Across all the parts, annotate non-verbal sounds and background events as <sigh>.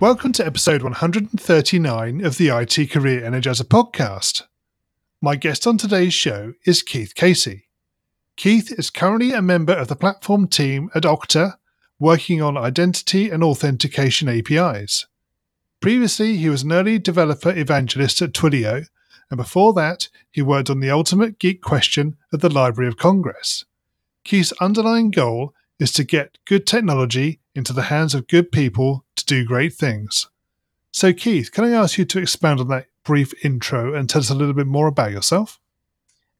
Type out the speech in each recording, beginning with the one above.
Welcome to episode 139 of the IT Career Energizer podcast. My guest on today's show is Keith Casey. Keith is currently a member of the platform team at Okta, working on identity and authentication APIs. Previously, he was an early developer evangelist at Twilio, and before that, he worked on the ultimate geek question at the Library of Congress. Keith's underlying goal is to get good technology into the hands of good people do great things. So, Keith, can I ask you to expand on that brief intro and tell us a little bit more about yourself?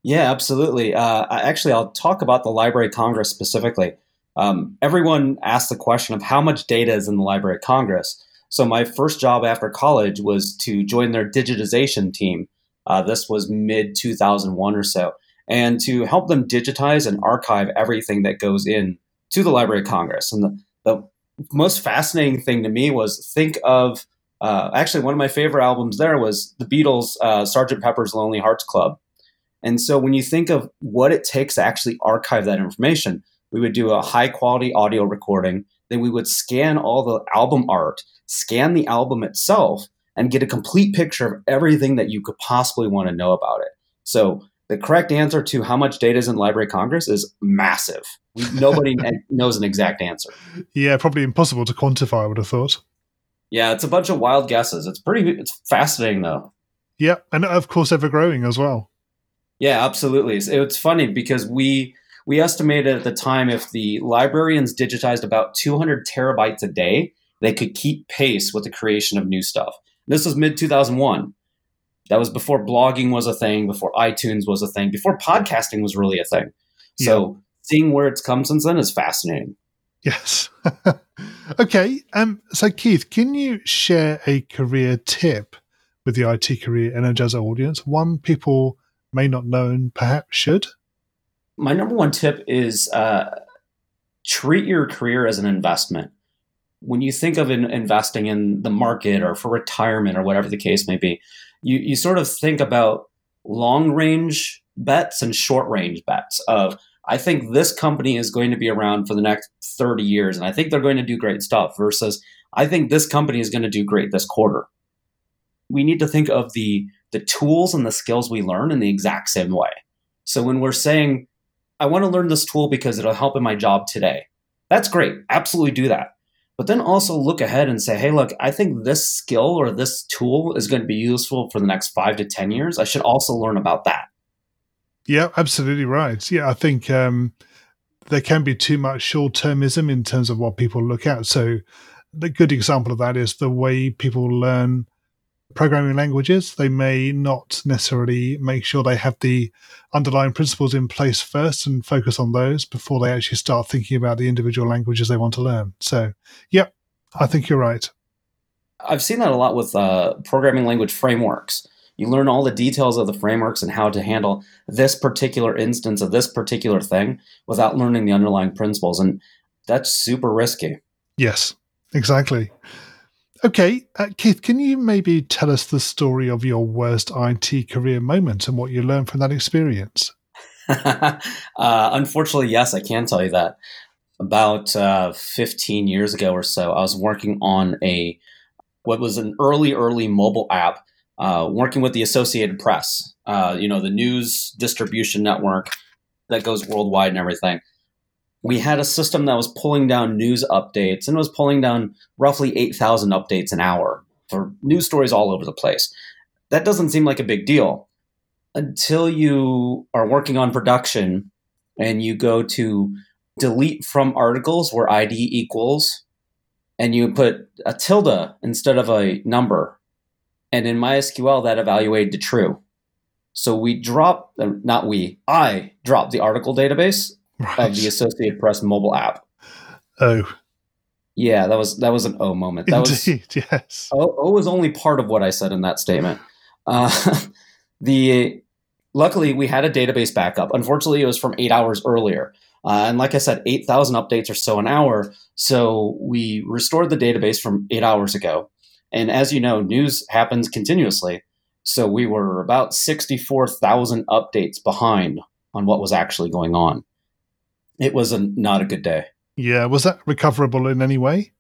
Yeah, absolutely. Uh, actually, I'll talk about the Library of Congress specifically. Um, everyone asks the question of how much data is in the Library of Congress. So, my first job after college was to join their digitization team. Uh, this was mid 2001 or so, and to help them digitize and archive everything that goes in to the Library of Congress. And the, the most fascinating thing to me was think of uh, actually one of my favorite albums there was the Beatles' uh, Sgt. Pepper's Lonely Hearts Club. And so when you think of what it takes to actually archive that information, we would do a high quality audio recording. Then we would scan all the album art, scan the album itself, and get a complete picture of everything that you could possibly want to know about it. So the correct answer to how much data is in Library of Congress is massive. Nobody <laughs> knows an exact answer. Yeah, probably impossible to quantify. I would have thought. Yeah, it's a bunch of wild guesses. It's pretty. It's fascinating though. Yeah, and of course, ever growing as well. Yeah, absolutely. It's, it's funny because we we estimated at the time if the librarians digitized about 200 terabytes a day, they could keep pace with the creation of new stuff. This was mid 2001. That was before blogging was a thing, before iTunes was a thing, before podcasting was really a thing. So yeah. seeing where it's come since then is fascinating. Yes. <laughs> okay. Um, so, Keith, can you share a career tip with the IT Career Energizer audience? One people may not know and perhaps should? My number one tip is uh, treat your career as an investment. When you think of in investing in the market or for retirement or whatever the case may be, you, you sort of think about long range bets and short range bets of I think this company is going to be around for the next 30 years and I think they're going to do great stuff versus I think this company is going to do great this quarter. We need to think of the the tools and the skills we learn in the exact same way. So when we're saying I want to learn this tool because it'll help in my job today. That's great. Absolutely do that but then also look ahead and say, hey, look, I think this skill or this tool is going to be useful for the next five to 10 years. I should also learn about that. Yeah, absolutely right. Yeah, I think um, there can be too much short termism in terms of what people look at. So, the good example of that is the way people learn programming languages, they may not necessarily make sure they have the underlying principles in place first and focus on those before they actually start thinking about the individual languages they want to learn. So, yep, I think you're right. I've seen that a lot with uh, programming language frameworks. You learn all the details of the frameworks and how to handle this particular instance of this particular thing without learning the underlying principles. And that's super risky. Yes, exactly. Okay, uh, Keith, can you maybe tell us the story of your worst IT career moment and what you learned from that experience? <laughs> uh, unfortunately, yes, I can tell you that. About uh, 15 years ago or so, I was working on a what was an early, early mobile app, uh, working with the Associated Press, uh, you know, the news distribution network that goes worldwide and everything we had a system that was pulling down news updates and was pulling down roughly 8,000 updates an hour for news stories all over the place. That doesn't seem like a big deal until you are working on production and you go to delete from articles where ID equals and you put a tilde instead of a number. And in MySQL, that evaluated to true. So we drop, uh, not we, I dropped the article database right. of the Associated Press mobile app. Oh. Yeah, that was that was an O moment. That Indeed, was <laughs> yes. O, o was only part of what I said in that statement. Uh, <laughs> the luckily we had a database backup. Unfortunately, it was from eight hours earlier. Uh, and like I said, 8,000 updates or so an hour. So we restored the database from eight hours ago. And as you know, news happens continuously. So we were about 64,000 updates behind on what was actually going on. It was a, not a good day. Yeah. Was that recoverable in any way?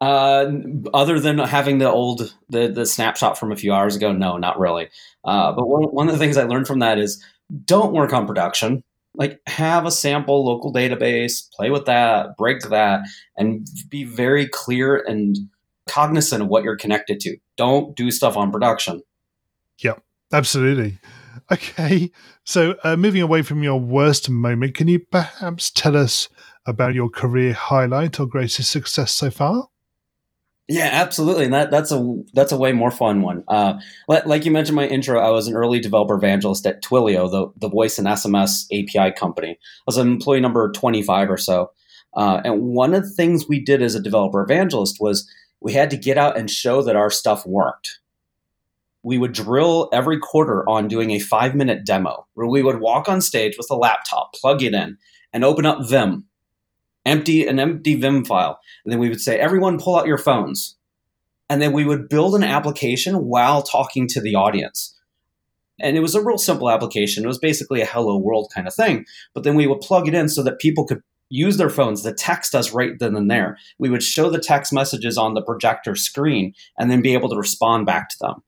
Uh, other than having the old the the snapshot from a few hours ago, no, not really. Uh, but one, one of the things I learned from that is don't work on production. Like have a sample local database, play with that, break that, and be very clear and cognizant of what you're connected to. Don't do stuff on production. Yep, absolutely. Okay, so uh, moving away from your worst moment, can you perhaps tell us about your career highlight or greatest success so far? Yeah, absolutely, and that that's a that's a way more fun one. Uh, like you mentioned, my intro, I was an early developer evangelist at Twilio, the the voice and SMS API company. I was an employee number twenty five or so, uh, and one of the things we did as a developer evangelist was we had to get out and show that our stuff worked. We would drill every quarter on doing a five minute demo where we would walk on stage with a laptop, plug it in, and open up Vim empty an empty Vim file. And then we would say, everyone pull out your phones. And then we would build an application while talking to the audience. And it was a real simple application. It was basically a hello world kind of thing. But then we would plug it in so that people could use their phones to text us right then and there. We would show the text messages on the projector screen and then be able to respond back to them.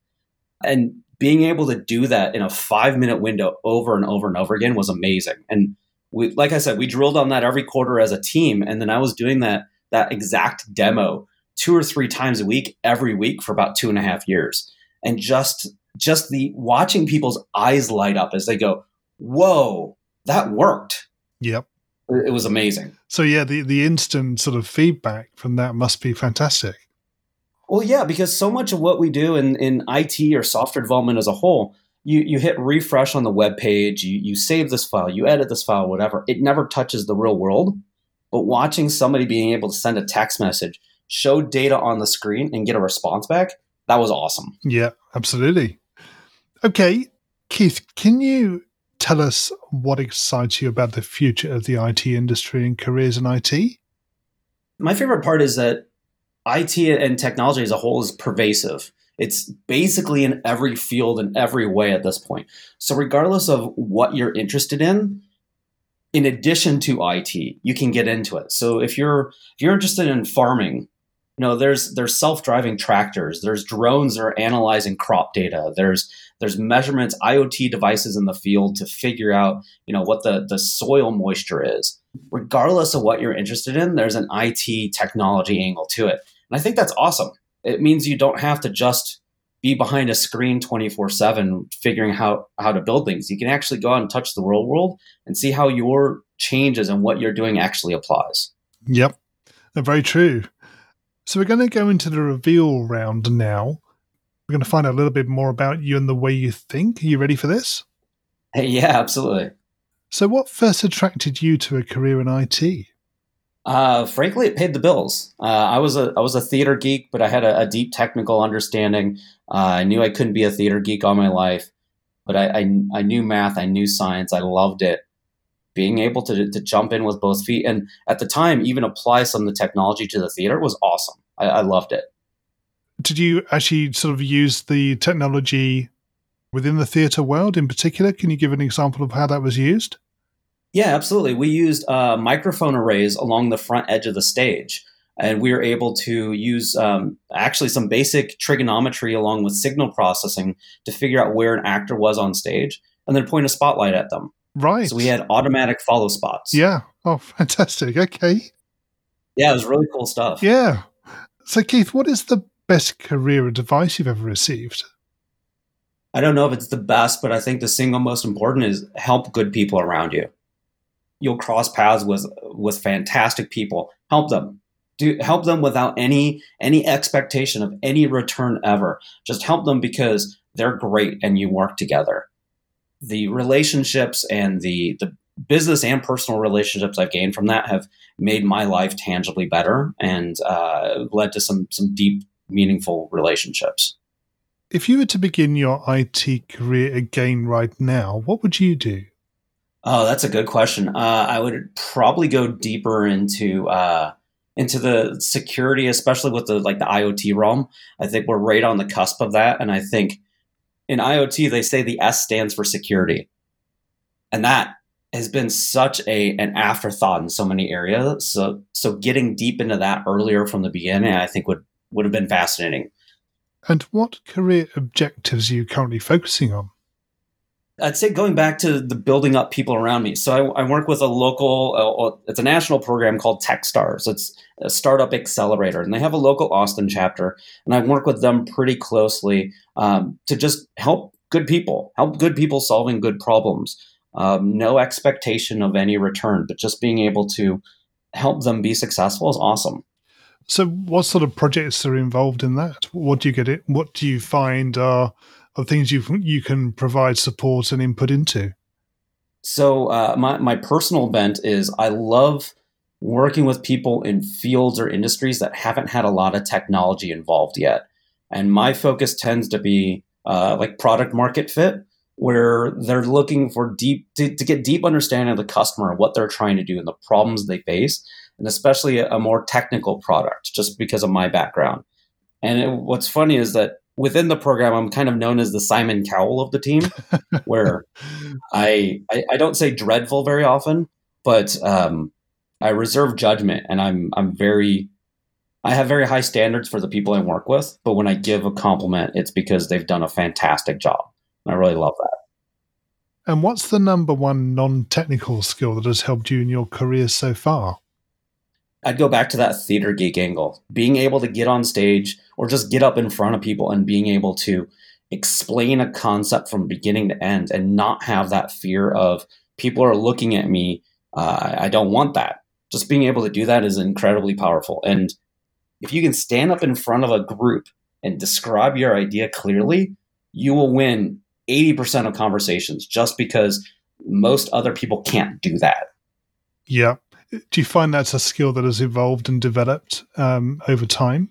And being able to do that in a five minute window over and over and over again was amazing. And we, like I said, we drilled on that every quarter as a team, and then I was doing that that exact demo two or three times a week every week for about two and a half years, and just just the watching people's eyes light up as they go, "Whoa, that worked!" Yep, it was amazing. So yeah, the the instant sort of feedback from that must be fantastic. Well, yeah, because so much of what we do in in IT or software development as a whole you you hit refresh on the web page, you you save this file, you edit this file, whatever. It never touches the real world. But watching somebody being able to send a text message, show data on the screen, and get a response back, that was awesome. Yeah, absolutely. Okay, Keith, can you tell us what excites you about the future of the IT industry and careers in IT? My favorite part is that IT and technology as a whole is pervasive. It's basically in every field in every way at this point. So regardless of what you're interested in, in addition to IT, you can get into it. So if you're if you're interested in farming, you know, there's there's self-driving tractors, there's drones that are analyzing crop data, there's there's measurements, IoT devices in the field to figure out, you know, what the, the soil moisture is. Regardless of what you're interested in, there's an IT technology angle to it. And I think that's awesome it means you don't have to just be behind a screen 24 7 figuring how, how to build things. You can actually go out and touch the real world and see how your changes and what you're doing actually applies. Yep, very true. So we're going to go into the reveal round now. We're going to find out a little bit more about you and the way you think. Are you ready for this? <laughs> Yeah, absolutely. So, what first attracted you to a career in IT? Uh, frankly, it paid the bills. Uh, I was a I was a theater geek, but I had a, a deep technical understanding. Uh, I knew I couldn't be a theater geek all my life, but I, I, I knew math, I knew science, I loved it. Being able to to jump in with both feet, and at the time, even apply some of the technology to the theater was awesome. I, I loved it. Did you actually sort of use the technology within the theater world in particular? Can you give an example of how that was used? Yeah, absolutely. We used uh, microphone arrays along the front edge of the stage. And we were able to use um, actually some basic trigonometry along with signal processing to figure out where an actor was on stage and then point a spotlight at them. Right. So we had automatic follow spots. Yeah. Oh, fantastic. Okay. Yeah, it was really cool stuff. Yeah. So, Keith, what is the best career advice you've ever received? I don't know if it's the best, but I think the single most important is help good people around you you'll cross paths with with fantastic people. Help them. Do help them without any any expectation of any return ever. Just help them because they're great and you work together. The relationships and the the business and personal relationships I've gained from that have made my life tangibly better and uh, led to some some deep, meaningful relationships. If you were to begin your IT career again right now, what would you do? Oh, that's a good question. Uh, I would probably go deeper into uh, into the security, especially with the like the IoT realm. I think we're right on the cusp of that, and I think in IoT they say the S stands for security, and that has been such a an afterthought in so many areas. So so getting deep into that earlier from the beginning, I think would would have been fascinating. And what career objectives are you currently focusing on? I'd say going back to the building up people around me. So I, I work with a local, uh, it's a national program called TechStars. It's a startup accelerator, and they have a local Austin chapter. And I work with them pretty closely um, to just help good people, help good people solving good problems. Um, no expectation of any return, but just being able to help them be successful is awesome. So, what sort of projects are involved in that? What do you get it? What do you find are of things you you can provide support and input into? So uh, my my personal bent is I love working with people in fields or industries that haven't had a lot of technology involved yet, and my focus tends to be uh, like product market fit, where they're looking for deep to, to, get deep understanding of the customer, what they're trying to do, and the problems they face, and especially a, a more technical product, just because of my background. And it, what's funny is that within the program, I'm kind of known as the Simon Cowell of the team, <laughs> where I, I, I don't say dreadful very often, but um, I reserve judgment, and I'm I'm very I have very high standards for the people I work with. But when I give a compliment, it's because they've done a fantastic job, and I really love that. And what's the number one non-technical skill that has helped you in your career so far? I'd go back to that theater geek angle. Being able to get on stage or just get up in front of people and being able to explain a concept from beginning to end and not have that fear of people are looking at me. Uh, I don't want that. Just being able to do that is incredibly powerful. And if you can stand up in front of a group and describe your idea clearly, you will win 80% of conversations just because most other people can't do that. Yeah do you find that's a skill that has evolved and developed um, over time?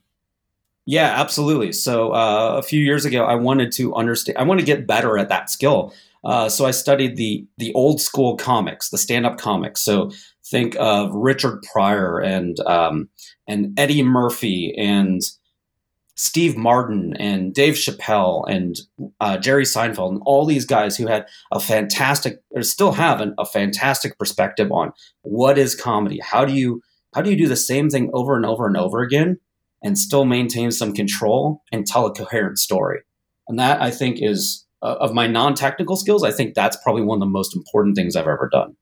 Yeah, absolutely. So uh, a few years ago, I wanted to understand. I want to get better at that skill. Uh, so I studied the the old school comics, the stand up comics. So think of Richard Pryor and um, and Eddie Murphy and Steve Martin and Dave Chappelle and uh, Jerry Seinfeld and all these guys who had a fantastic or still have an, a fantastic perspective on what is comedy. How do you how do you do the same thing over and over and over again and still maintain some control and tell a coherent story? And that I think is uh, of my non-technical skills. I think that's probably one of the most important things I've ever done.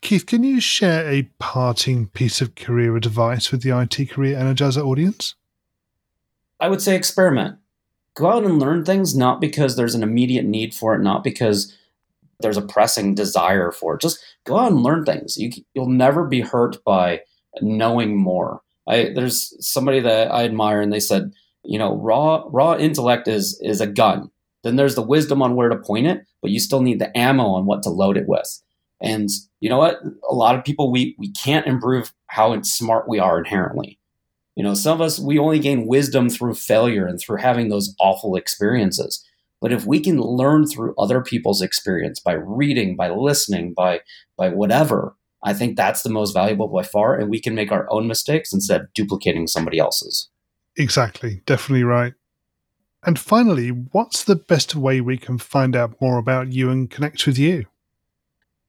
Keith, can you share a parting piece of career advice with the IT Career Energizer audience? I would say experiment. Go out and learn things, not because there's an immediate need for it, not because there's a pressing desire for it. Just go out and learn things. You, you'll never be hurt by knowing more. I, there's somebody that I admire, and they said, you know, raw raw intellect is is a gun. Then there's the wisdom on where to point it, but you still need the ammo on what to load it with. And you know what? A lot of people we we can't improve how smart we are inherently. You know, some of us, we only gain wisdom through failure and through having those awful experiences. But if we can learn through other people's experience by reading, by listening, by by whatever, I think that's the most valuable by far. And we can make our own mistakes instead of duplicating somebody else's. Exactly. Definitely right. And finally, what's the best way we can find out more about you and connect with you?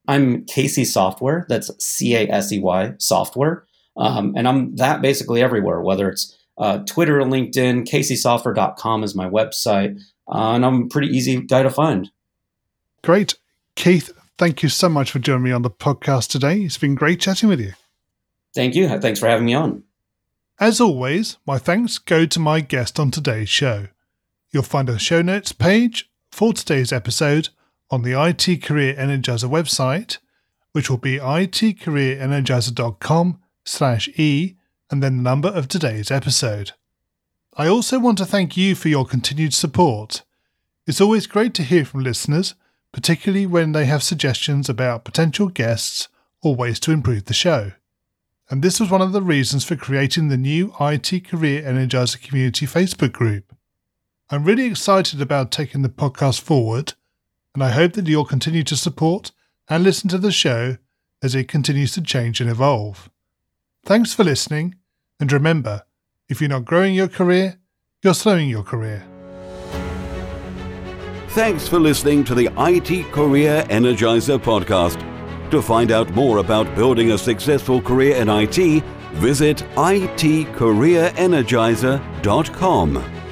I'm Casey Software. That's C A S E Y Software. Um, and I'm that basically everywhere, whether it's uh, Twitter, LinkedIn, caseysoftware.com is my website. Uh, and I'm a pretty easy guy to find. Great. Keith, thank you so much for joining me on the podcast today. It's been great chatting with you. Thank you. Thanks for having me on. As always, my thanks go to my guest on today's show. You'll find a show notes page for today's episode on the IT Career Energizer website, which will be itcareerenergizer.com slash E and then the number of today's episode. I also want to thank you for your continued support. It's always great to hear from listeners, particularly when they have suggestions about potential guests or ways to improve the show. And this was one of the reasons for creating the new IT Career Energizer Community Facebook group. I'm really excited about taking the podcast forward, and I hope that you'll continue to support and listen to the show as it continues to change and evolve. Thanks for listening, and remember if you're not growing your career, you're slowing your career. Thanks for listening to the IT Career Energizer podcast. To find out more about building a successful career in IT, visit itcareerenergizer.com.